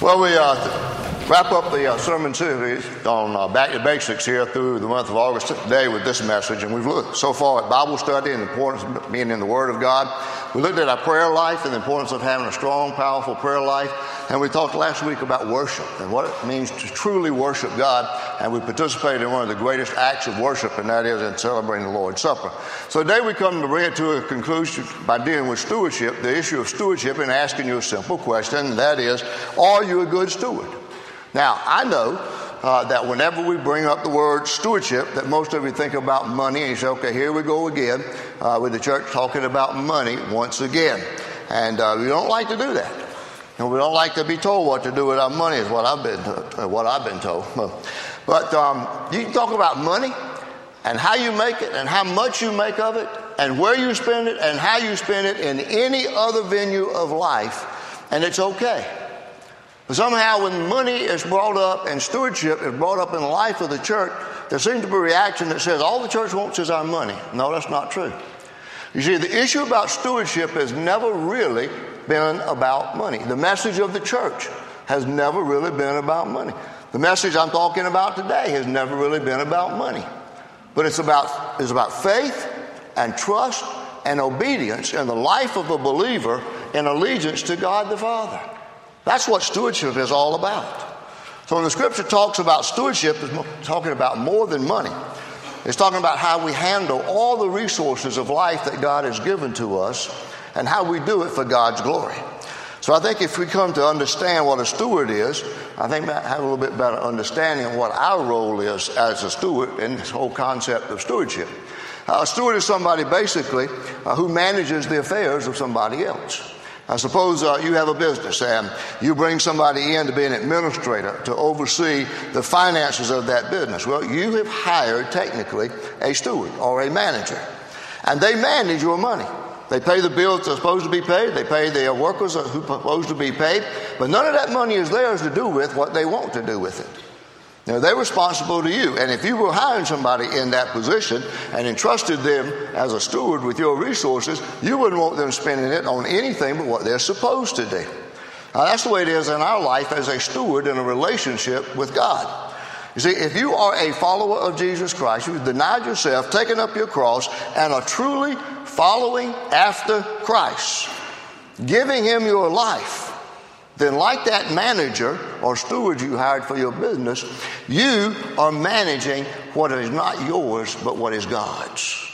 waaweeyaate wrap up the uh, sermon series on uh, Back to Basics here through the month of August today with this message. And we've looked so far at Bible study and the importance of being in the Word of God. We looked at our prayer life and the importance of having a strong, powerful prayer life. And we talked last week about worship and what it means to truly worship God. And we participated in one of the greatest acts of worship, and that is in celebrating the Lord's Supper. So today we come to bring it to a conclusion by dealing with stewardship, the issue of stewardship, and asking you a simple question, and that is, are you a good steward? Now, I know uh, that whenever we bring up the word stewardship, that most of you think about money, and you say, okay, here we go again uh, with the church talking about money once again. And uh, we don't like to do that. And we don't like to be told what to do with our money, is what I've been, uh, what I've been told. But um, you can talk about money and how you make it and how much you make of it and where you spend it and how you spend it in any other venue of life, and it's okay. But somehow, when money is brought up and stewardship is brought up in the life of the church, there seems to be a reaction that says all the church wants is our money. No, that's not true. You see, the issue about stewardship has never really been about money. The message of the church has never really been about money. The message I'm talking about today has never really been about money. But it's about, it's about faith and trust and obedience in the life of a believer in allegiance to God the Father. That's what stewardship is all about. So when the scripture talks about stewardship, it's talking about more than money. It's talking about how we handle all the resources of life that God has given to us and how we do it for God's glory. So I think if we come to understand what a steward is, I think we have a little bit better understanding of what our role is as a steward in this whole concept of stewardship. Uh, a steward is somebody basically uh, who manages the affairs of somebody else. I suppose uh, you have a business and you bring somebody in to be an administrator to oversee the finances of that business. Well, you have hired technically a steward or a manager, and they manage your money. They pay the bills that are supposed to be paid. They pay their workers who are supposed to be paid. But none of that money is theirs to do with what they want to do with it. Now, they're responsible to you. And if you were hiring somebody in that position and entrusted them as a steward with your resources, you wouldn't want them spending it on anything but what they're supposed to do. Now, that's the way it is in our life as a steward in a relationship with God. You see, if you are a follower of Jesus Christ, you've denied yourself, taken up your cross, and are truly following after Christ, giving Him your life, then, like that manager or steward you hired for your business, you are managing what is not yours, but what is God's.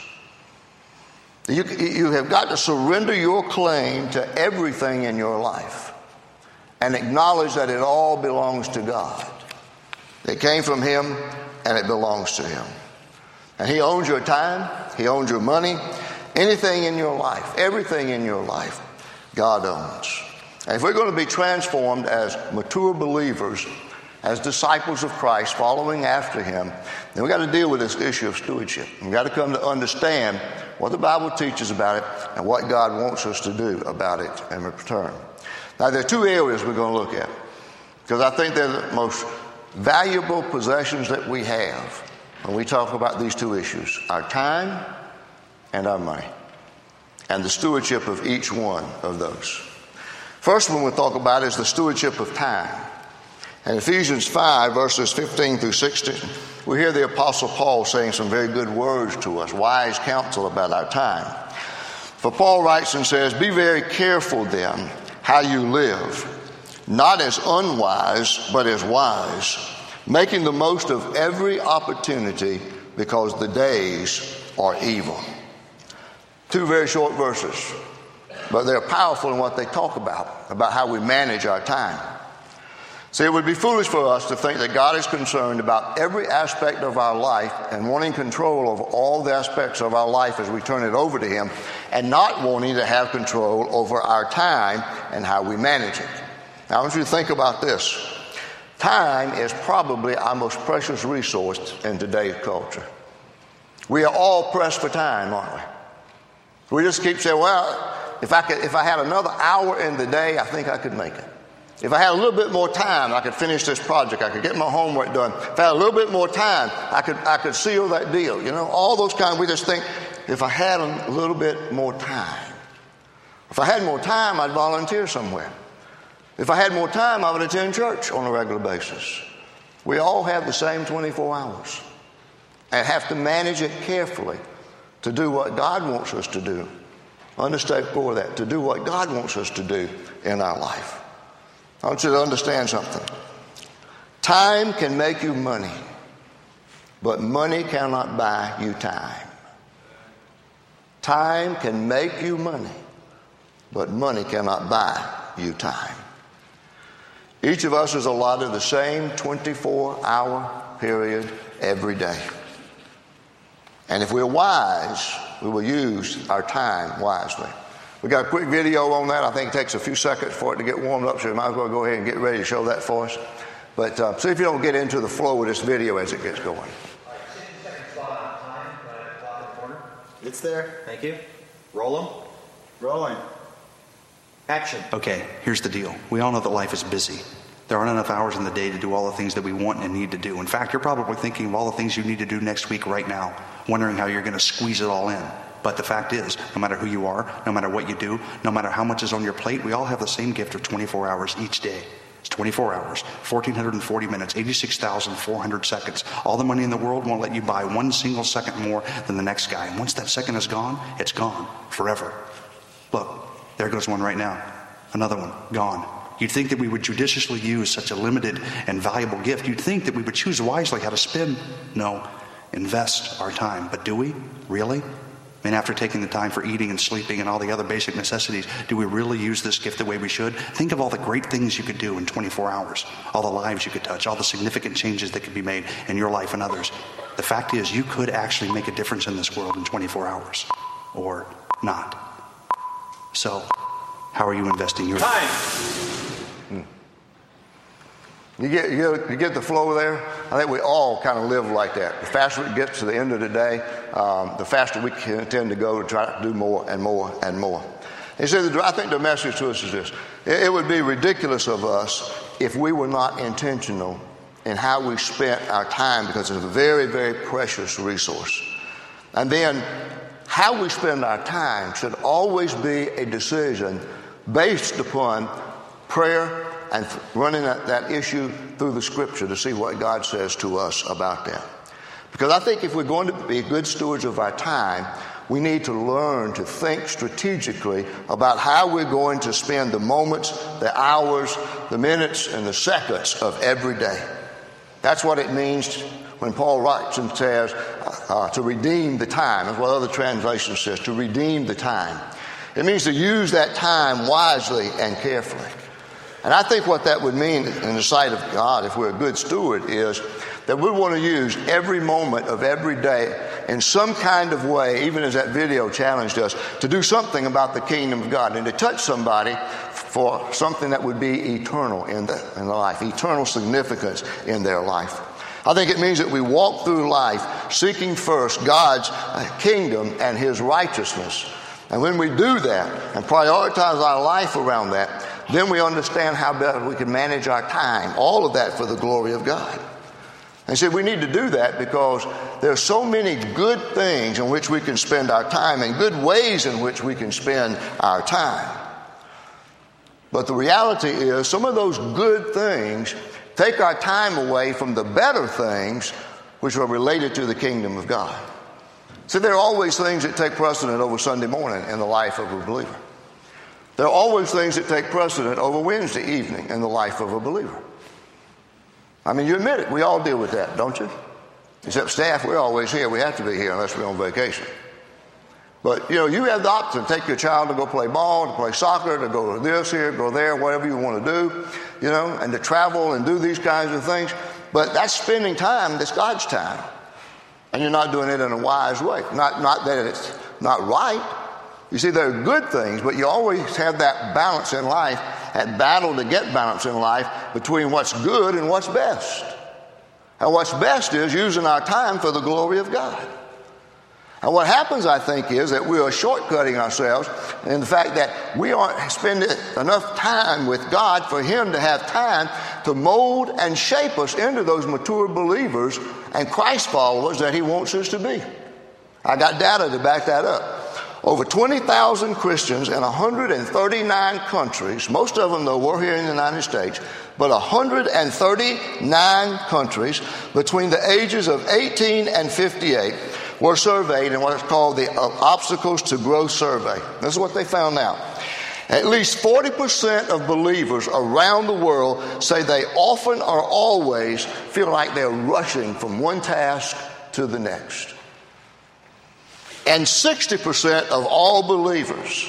You, you have got to surrender your claim to everything in your life and acknowledge that it all belongs to God. It came from Him and it belongs to Him. And He owns your time, He owns your money, anything in your life, everything in your life, God owns. If we're going to be transformed as mature believers, as disciples of Christ, following after Him, then we've got to deal with this issue of stewardship. We've got to come to understand what the Bible teaches about it and what God wants us to do about it in return. Now, there are two areas we're going to look at because I think they're the most valuable possessions that we have when we talk about these two issues our time and our money, and the stewardship of each one of those. First one we'll talk about is the stewardship of time. In Ephesians 5, verses 15 through 16, we hear the Apostle Paul saying some very good words to us, wise counsel about our time. For Paul writes and says, Be very careful then how you live not as unwise, but as wise, making the most of every opportunity because the days are evil. Two very short verses, but they're powerful in what they talk about, about how we manage our time. See, it would be foolish for us to think that God is concerned about every aspect of our life and wanting control of all the aspects of our life as we turn it over to Him, and not wanting to have control over our time and how we manage it. Now, I want you to think about this. Time is probably our most precious resource in today's culture. We are all pressed for time, aren't we? We just keep saying, well, if I, could, if I had another hour in the day, I think I could make it. If I had a little bit more time, I could finish this project. I could get my homework done. If I had a little bit more time, I could, I could seal that deal. You know, all those kind, we just think, if I had a little bit more time. If I had more time, I'd volunteer somewhere. If I had more time, I would attend church on a regular basis. We all have the same 24 hours and have to manage it carefully to do what God wants us to do. Understand for that, to do what God wants us to do in our life. I want you to understand something. Time can make you money, but money cannot buy you time. Time can make you money, but money cannot buy you time. Each of us is allotted the same 24 hour period every day. And if we're wise, we will use our time wisely. We got a quick video on that. I think it takes a few seconds for it to get warmed up, so we might as well go ahead and get ready to show that for us. But uh, see if you don't get into the flow of this video as it gets going. It's there. Thank you. Roll them. Rolling. Action. Okay, here's the deal. We all know that life is busy. There aren't enough hours in the day to do all the things that we want and need to do. In fact, you're probably thinking of all the things you need to do next week right now, wondering how you're going to squeeze it all in. But the fact is, no matter who you are, no matter what you do, no matter how much is on your plate, we all have the same gift of 24 hours each day. It's 24 hours, 1,440 minutes, 86,400 seconds. All the money in the world won't let you buy one single second more than the next guy. And once that second is gone, it's gone forever. Look, there goes one right now. Another one, gone. You'd think that we would judiciously use such a limited and valuable gift. You'd think that we would choose wisely how to spend. No, invest our time. But do we? Really? I mean, after taking the time for eating and sleeping and all the other basic necessities, do we really use this gift the way we should? Think of all the great things you could do in 24 hours, all the lives you could touch, all the significant changes that could be made in your life and others. The fact is, you could actually make a difference in this world in 24 hours, or not. So, how are you investing your time? You get, you, you get the flow there? I think we all kind of live like that. The faster it gets to the end of the day, um, the faster we can tend to go to try to do more and more and more. And so I think the message to us is this it would be ridiculous of us if we were not intentional in how we spent our time because it's a very, very precious resource. And then how we spend our time should always be a decision based upon prayer and running that, that issue through the scripture to see what God says to us about that. Because I think if we're going to be good stewards of our time, we need to learn to think strategically about how we're going to spend the moments, the hours, the minutes, and the seconds of every day. That's what it means when Paul writes and says uh, to redeem the time. That's what other translations says, to redeem the time. It means to use that time wisely and carefully. And I think what that would mean in the sight of God, if we're a good steward, is that we want to use every moment of every day in some kind of way, even as that video challenged us, to do something about the kingdom of God and to touch somebody for something that would be eternal in, the, in life, eternal significance in their life. I think it means that we walk through life seeking first God's uh, kingdom and His righteousness. And when we do that and prioritize our life around that, then we understand how better we can manage our time. All of that for the glory of God. And so we need to do that because there are so many good things in which we can spend our time and good ways in which we can spend our time. But the reality is, some of those good things take our time away from the better things which are related to the kingdom of God. So there are always things that take precedent over Sunday morning in the life of a believer. There are always things that take precedent over Wednesday evening in the life of a believer. I mean, you admit it. We all deal with that, don't you? Except staff, we're always here. We have to be here unless we're on vacation. But, you know, you have the option to take your child to go play ball, to play soccer, to go to this here, go there, whatever you want to do, you know, and to travel and do these kinds of things. But that's spending time that's God's time. And you're not doing it in a wise way. Not, not that it's not right, you see, there are good things, but you always have that balance in life, that battle to get balance in life between what's good and what's best. And what's best is using our time for the glory of God. And what happens, I think, is that we are shortcutting ourselves in the fact that we aren't spending enough time with God for Him to have time to mold and shape us into those mature believers and Christ followers that He wants us to be. I got data to back that up. Over 20,000 Christians in 139 countries, most of them, though, were here in the United States, but 139 countries between the ages of 18 and 58 were surveyed in what's called the uh, Obstacles to Growth Survey. This is what they found out. At least 40% of believers around the world say they often or always feel like they're rushing from one task to the next. And 60% of all believers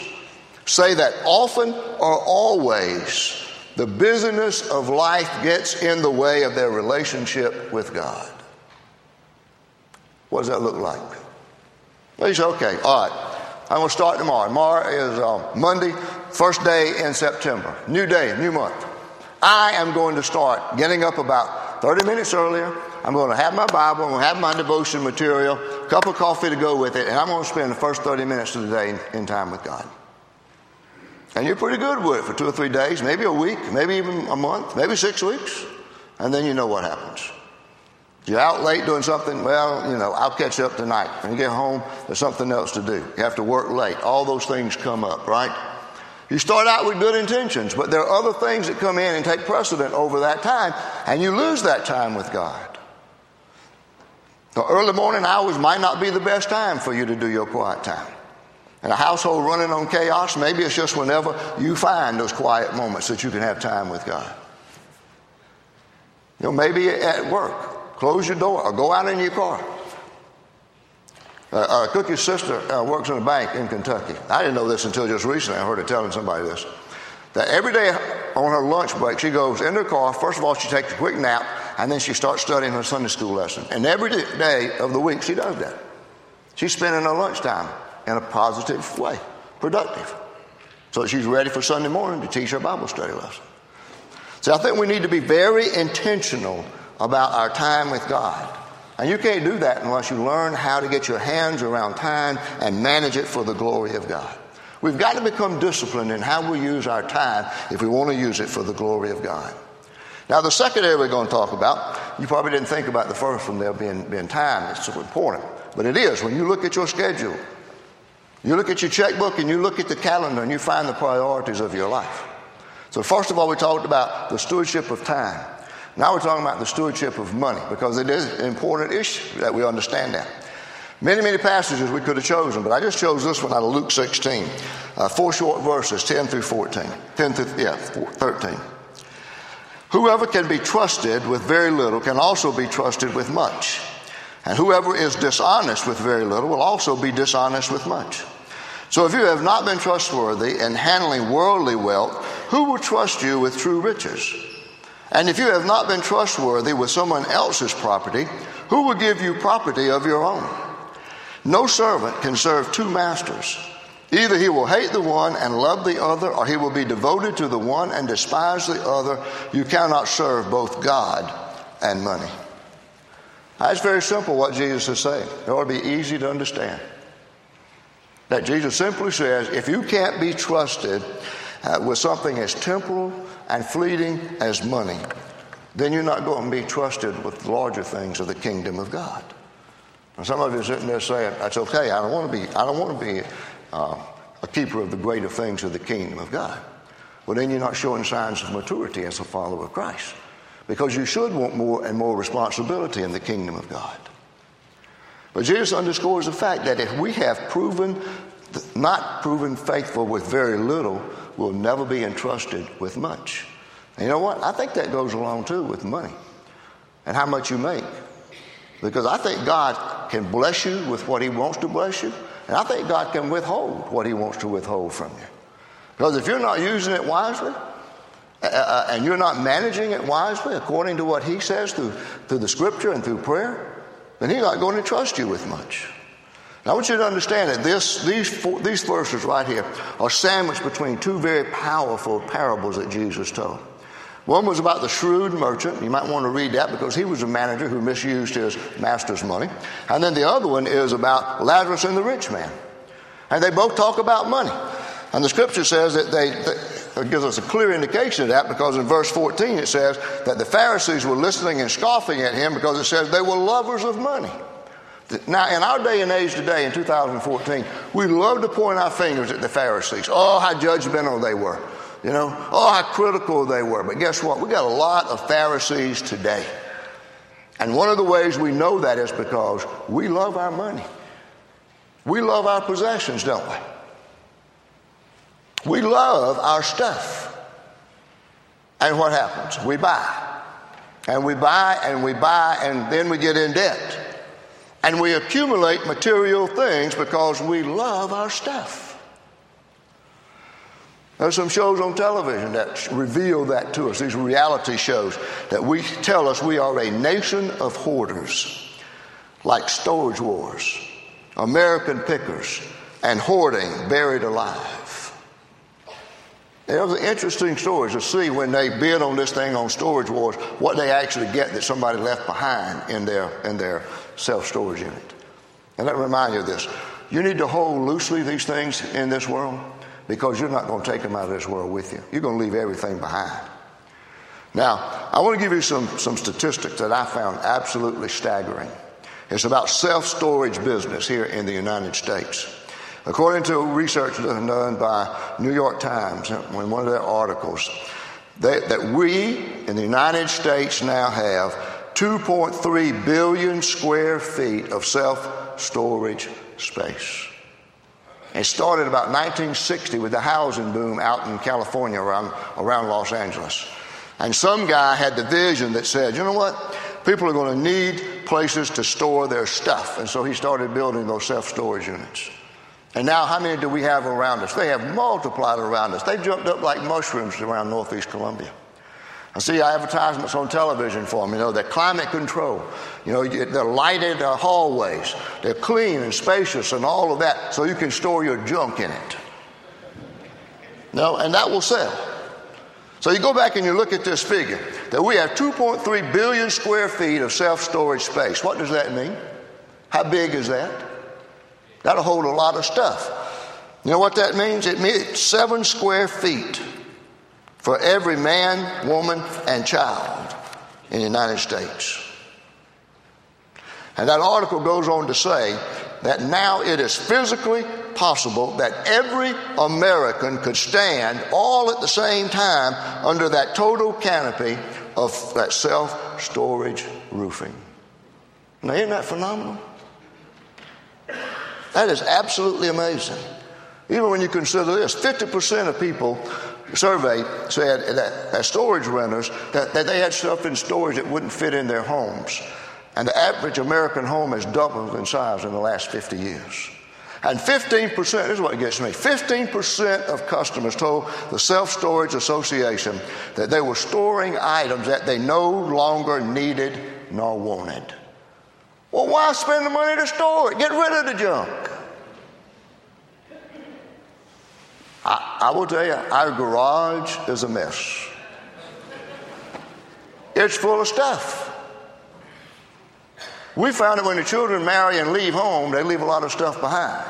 say that often or always the busyness of life gets in the way of their relationship with God. What does that look like? Well, you say, okay, all right, I'm going to start tomorrow. Tomorrow is uh, Monday, first day in September. New day, new month. I am going to start getting up about 30 minutes earlier. I'm going to have my Bible, I'm going to have my devotion material, a cup of coffee to go with it, and I'm going to spend the first 30 minutes of the day in, time with God. And you're pretty good with it for two or three days, maybe a week, maybe even a month, maybe six weeks, and then you know what happens. You're out late doing something, well, you know, I'll catch up tonight. When you get home, there's something else to do. You have to work late. All those things come up, right? You start out with good intentions, but there are other things that come in and take precedent over that time, and you lose that time with God. The early morning hours might not be the best time for you to do your quiet time. In a household running on chaos, maybe it's just whenever you find those quiet moments that you can have time with God. You know, maybe at work, close your door or go out in your car. Uh, uh, Cookie's sister uh, works in a bank in Kentucky. I didn't know this until just recently. I heard her telling somebody this. That every day on her lunch break, she goes in her car. First of all, she takes a quick nap, and then she starts studying her Sunday school lesson. And every day of the week, she does that. She's spending her lunchtime in a positive way, productive. So she's ready for Sunday morning to teach her Bible study lesson. So I think we need to be very intentional about our time with God. And you can't do that unless you learn how to get your hands around time and manage it for the glory of God. We've got to become disciplined in how we use our time if we want to use it for the glory of God. Now, the second area we're going to talk about, you probably didn't think about the first one there being, being time. It's so important. But it is. When you look at your schedule, you look at your checkbook and you look at the calendar and you find the priorities of your life. So, first of all, we talked about the stewardship of time. Now we're talking about the stewardship of money because it is an important issue that we understand that. Many, many passages we could have chosen, but I just chose this one out of Luke 16. Uh, four short verses, 10 through 14. 10 through, yeah, 13. Whoever can be trusted with very little can also be trusted with much. And whoever is dishonest with very little will also be dishonest with much. So if you have not been trustworthy in handling worldly wealth, who will trust you with true riches? And if you have not been trustworthy with someone else's property, who will give you property of your own? No servant can serve two masters. Either he will hate the one and love the other, or he will be devoted to the one and despise the other. You cannot serve both God and money. That's very simple what Jesus is saying. It ought to be easy to understand. That Jesus simply says if you can't be trusted uh, with something as temporal and fleeting as money, then you're not going to be trusted with the larger things of the kingdom of God. And some of you are sitting there saying, "That's okay. I don't want to be. I don't want to be uh, a keeper of the greater things of the kingdom of God." Well, then you're not showing signs of maturity as a follower of Christ, because you should want more and more responsibility in the kingdom of God. But Jesus underscores the fact that if we have proven, not proven faithful with very little, we'll never be entrusted with much. And you know what? I think that goes along too with money and how much you make. Because I think God can bless you with what He wants to bless you, and I think God can withhold what He wants to withhold from you. Because if you're not using it wisely, uh, uh, and you're not managing it wisely according to what He says through, through the Scripture and through prayer, then He's not going to trust you with much. Now, I want you to understand that this, these, four, these verses right here are sandwiched between two very powerful parables that Jesus told. One was about the shrewd merchant. You might want to read that because he was a manager who misused his master's money. And then the other one is about Lazarus and the rich man. And they both talk about money. And the scripture says that they, it gives us a clear indication of that because in verse 14 it says that the Pharisees were listening and scoffing at him because it says they were lovers of money. Now, in our day and age today, in 2014, we love to point our fingers at the Pharisees. Oh, how judgmental they were. You know, oh, how critical they were. But guess what? We got a lot of Pharisees today. And one of the ways we know that is because we love our money. We love our possessions, don't we? We love our stuff. And what happens? We buy. And we buy and we buy and then we get in debt. And we accumulate material things because we love our stuff. There's some shows on television that reveal that to us, these reality shows that we tell us we are a nation of hoarders, like Storage Wars, American Pickers, and hoarding buried alive. It was interesting stories to see when they bid on this thing on Storage Wars, what they actually get that somebody left behind in their, in their self storage unit. And let me remind you of this you need to hold loosely these things in this world because you're not going to take them out of this world with you. You're going to leave everything behind. Now, I want to give you some, some statistics that I found absolutely staggering. It's about self storage business here in the United States. According to research done by New York Times in one of their articles, they, that we in the United States now have 2.3 billion square feet of self storage space. It started about 1960 with the housing boom out in California around, around Los Angeles. And some guy had the vision that said, you know what? People are going to need places to store their stuff. And so he started building those self storage units. And now, how many do we have around us? They have multiplied around us. They've jumped up like mushrooms around Northeast Columbia. I see advertisements on television for them. You know, they're climate control. You know, they're lighted uh, hallways. They're clean and spacious and all of that, so you can store your junk in it. No, and that will sell. So you go back and you look at this figure that we have 2.3 billion square feet of self storage space. What does that mean? How big is that? That'll hold a lot of stuff. You know what that means? It means seven square feet for every man, woman, and child in the United States. And that article goes on to say that now it is physically possible that every American could stand all at the same time under that total canopy of that self storage roofing. Now, isn't that phenomenal? That is absolutely amazing. Even when you consider this, 50% of people surveyed said that storage renters that, that they had stuff in storage that wouldn't fit in their homes. And the average American home has doubled in size in the last 50 years. And 15%, this is what gets me 15% of customers told the Self Storage Association that they were storing items that they no longer needed nor wanted. Well, why spend the money to store it? Get rid of the junk. I, will tell you, our garage is a mess. It's full of stuff. We found that when the children marry and leave home, they leave a lot of stuff behind.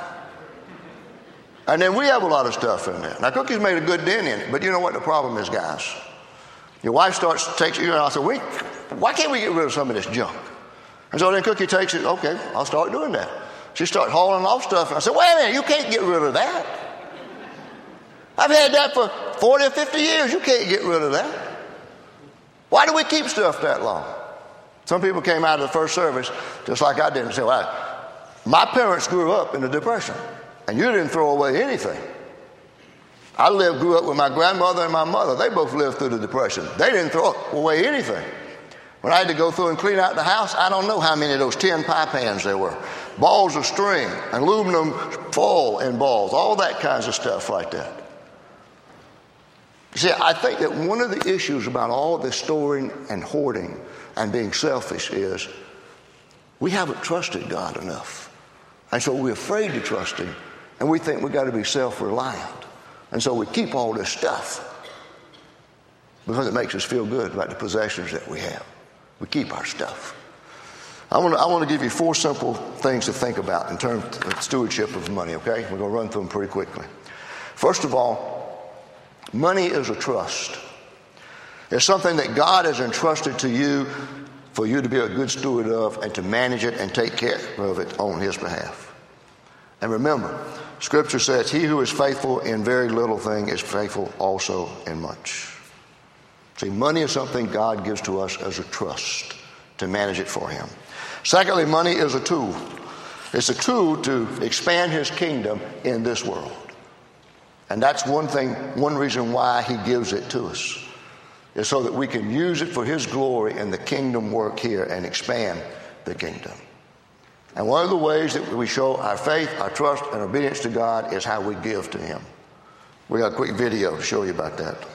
And then we have a lot of stuff in there. Now, Cookie's made a good dent in it, but you know what the problem is, guys? Your wife starts takes you, and I said, we, why can't we get rid of some of this junk? And so then Cookie takes it, okay, I'll start doing that. She starts hauling off stuff, and I said, wait a minute, you can't get rid of that. I've had that for 40 or 50 years. You can't get rid of that. Why do we keep stuff that long? Some people came out of the first service just like I did and said, well, my parents grew up in the Depression, and you didn't throw away anything. I lived, grew up with my grandmother and my mother. They both lived through the Depression. They didn't throw away anything. When I had to go through and clean out the house, I don't know how many of those tin pie pans there were. Balls of string, aluminum foil and balls, all that kinds of stuff like that. See, I think that one of the issues about all this storing and hoarding and being selfish is we haven't trusted God enough. And so we're afraid to trust Him. And we think we've got to be self reliant. And so we keep all this stuff because it makes us feel good about the possessions that we have. We keep our stuff. I want, to, I want to give you four simple things to think about in terms of stewardship of money, okay? We're going to run through them pretty quickly. First of all, Money is a trust. It's something that God has entrusted to you for you to be a good steward of and to manage it and take care of it on His behalf. And remember, Scripture says, He who is faithful in very little thing is faithful also in much. See, money is something God gives to us as a trust to manage it for Him. Secondly, money is a tool. It's a tool to expand His kingdom in this world. And that's one thing, one reason why He gives it to us, is so that we can use it for His glory and the kingdom work here and expand the kingdom. And one of the ways that we show our faith, our trust, and obedience to God is how we give to Him. We got a quick video to show you about that.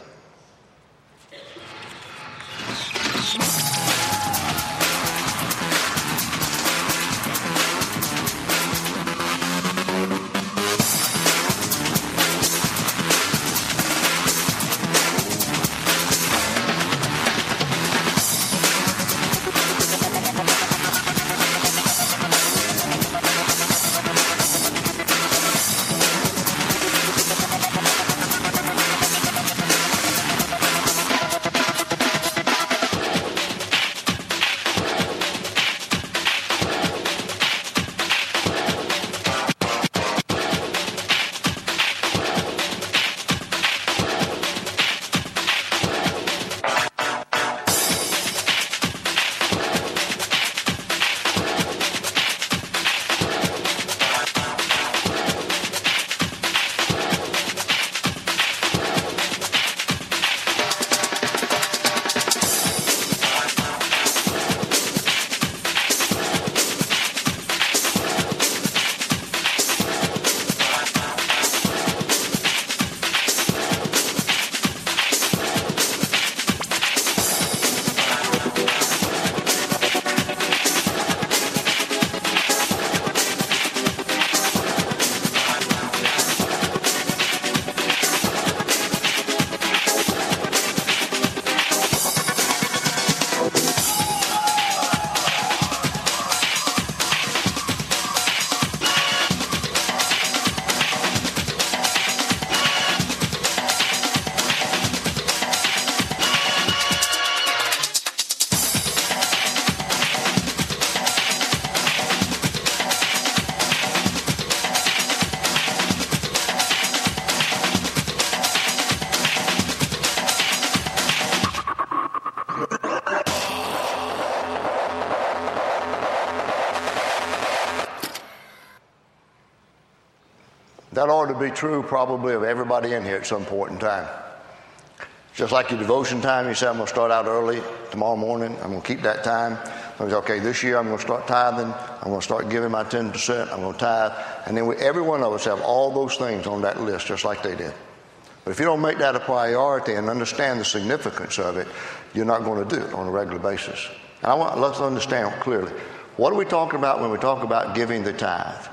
That ought to be true probably of everybody in here at some point in time. Just like your devotion time, you say, I'm going to start out early tomorrow morning. I'm going to keep that time. I okay, this year I'm going to start tithing. I'm going to start giving my 10%. I'm going to tithe. And then we, every one of us have all those things on that list, just like they did. But if you don't make that a priority and understand the significance of it, you're not going to do it on a regular basis. And I want let's understand clearly. What are we talking about when we talk about giving the tithe?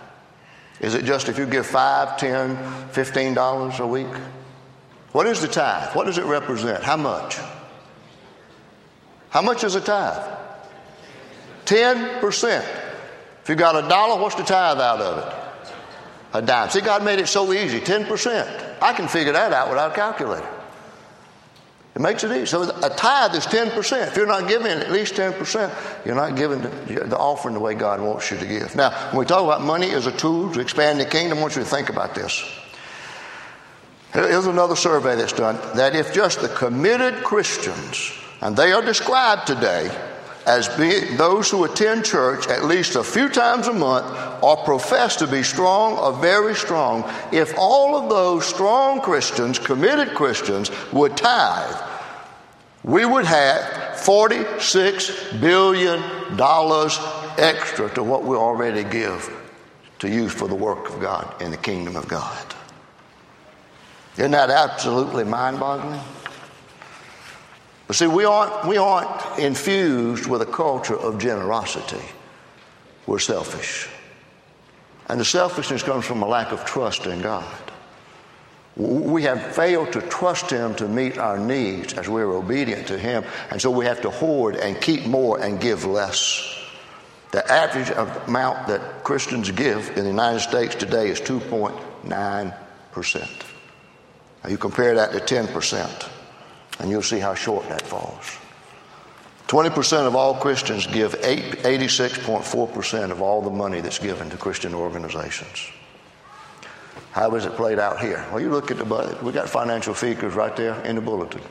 Is it just if you give five, ten, fifteen dollars a week? What is the tithe? What does it represent? How much? How much is a tithe? Ten percent. If you got a dollar, what's the tithe out of it? A dime. See, God made it so easy. Ten percent. I can figure that out without a calculator. It makes it easy. So a tithe is 10%. If you're not giving at least 10%, you're not giving the offering the way God wants you to give. Now, when we talk about money as a tool to expand the kingdom, I want you to think about this. Here's another survey that's done that if just the committed Christians, and they are described today as those who attend church at least a few times a month or profess to be strong or very strong, if all of those strong Christians, committed Christians, would tithe, we would have $46 billion extra to what we already give to use for the work of God in the kingdom of God. Isn't that absolutely mind boggling? But see, we aren't, we aren't infused with a culture of generosity. We're selfish. And the selfishness comes from a lack of trust in God. We have failed to trust Him to meet our needs as we're obedient to Him, and so we have to hoard and keep more and give less. The average amount that Christians give in the United States today is 2.9%. Now you compare that to 10%, and you'll see how short that falls. 20% of all Christians give 86.4% of all the money that's given to Christian organizations. How is it played out here? Well, you look at the budget. We got financial figures right there in the bulletin.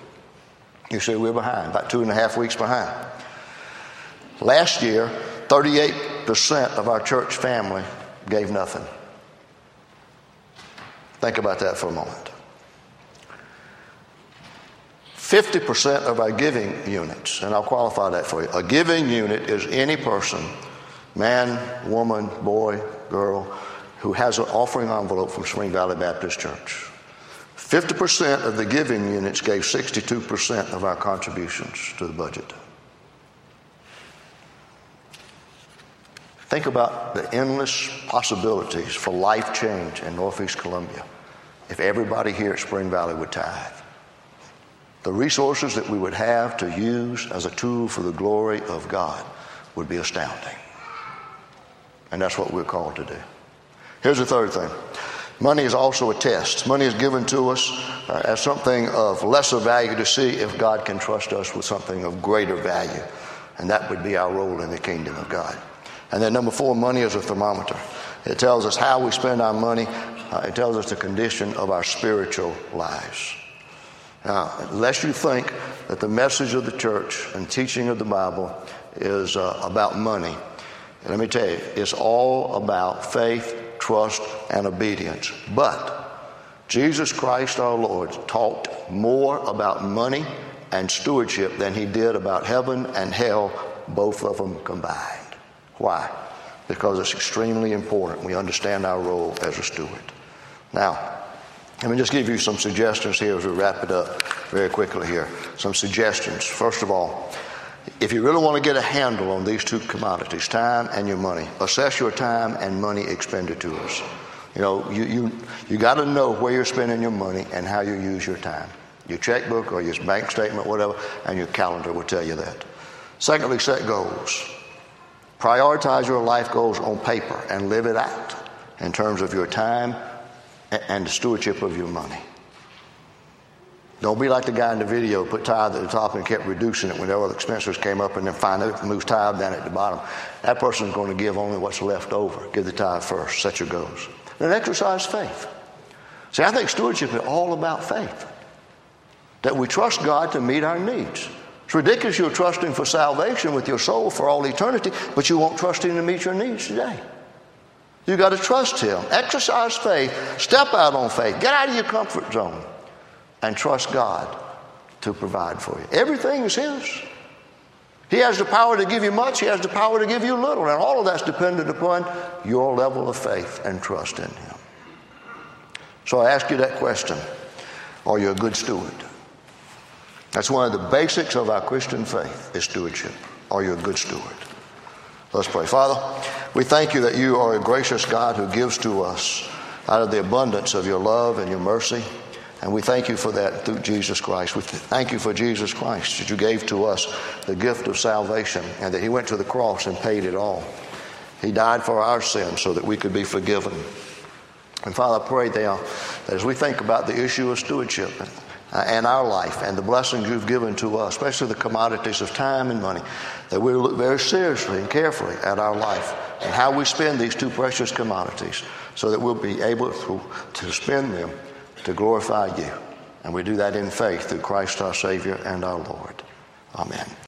You see, we're behind, about two and a half weeks behind. Last year, 38% of our church family gave nothing. Think about that for a moment. 50% of our giving units, and I'll qualify that for you. A giving unit is any person, man, woman, boy, girl, who has an offering envelope from Spring Valley Baptist Church. 50% of the giving units gave 62% of our contributions to the budget. Think about the endless possibilities for life change in Northeast Columbia if everybody here at Spring Valley would tithe. The resources that we would have to use as a tool for the glory of God would be astounding. And that's what we're called to do. Here's the third thing money is also a test. Money is given to us uh, as something of lesser value to see if God can trust us with something of greater value. And that would be our role in the kingdom of God. And then, number four, money is a thermometer. It tells us how we spend our money, uh, it tells us the condition of our spiritual lives. Now, unless you think that the message of the church and teaching of the Bible is uh, about money, let me tell you, it's all about faith, trust, and obedience. But Jesus Christ our Lord taught more about money and stewardship than he did about heaven and hell, both of them combined. Why? Because it's extremely important we understand our role as a steward. Now, let me just give you some suggestions here as we wrap it up very quickly here. Some suggestions. First of all, if you really want to get a handle on these two commodities, time and your money, assess your time and money expenditures. You know, you, you, you got to know where you're spending your money and how you use your time. Your checkbook or your bank statement, whatever, and your calendar will tell you that. Secondly, set goals. Prioritize your life goals on paper and live it out in terms of your time and the stewardship of your money. Don't be like the guy in the video, put tithe at the top and kept reducing it when their other expenses came up and then finally moves tithe down at the bottom. That person is going to give only what's left over. Give the tithe first, set your goals. Then exercise faith. See, I think stewardship is all about faith. That we trust God to meet our needs. It's ridiculous you're trusting for salvation with your soul for all eternity, but you won't trust Him to meet your needs today. You got to trust Him. Exercise faith. Step out on faith. Get out of your comfort zone and trust God to provide for you. Everything is His. He has the power to give you much, He has the power to give you little, and all of that's dependent upon your level of faith and trust in Him. So I ask you that question Are you a good steward? That's one of the basics of our Christian faith is stewardship. Are you a good steward? Let's pray. Father, we thank you that you are a gracious God who gives to us out of the abundance of your love and your mercy. And we thank you for that through Jesus Christ. We thank you for Jesus Christ that you gave to us the gift of salvation and that he went to the cross and paid it all. He died for our sins so that we could be forgiven. And Father, I pray now that as we think about the issue of stewardship, uh, and our life and the blessings you've given to us, especially the commodities of time and money, that we look very seriously and carefully at our life and how we spend these two precious commodities so that we'll be able to, to spend them to glorify you. And we do that in faith through Christ our Savior and our Lord. Amen.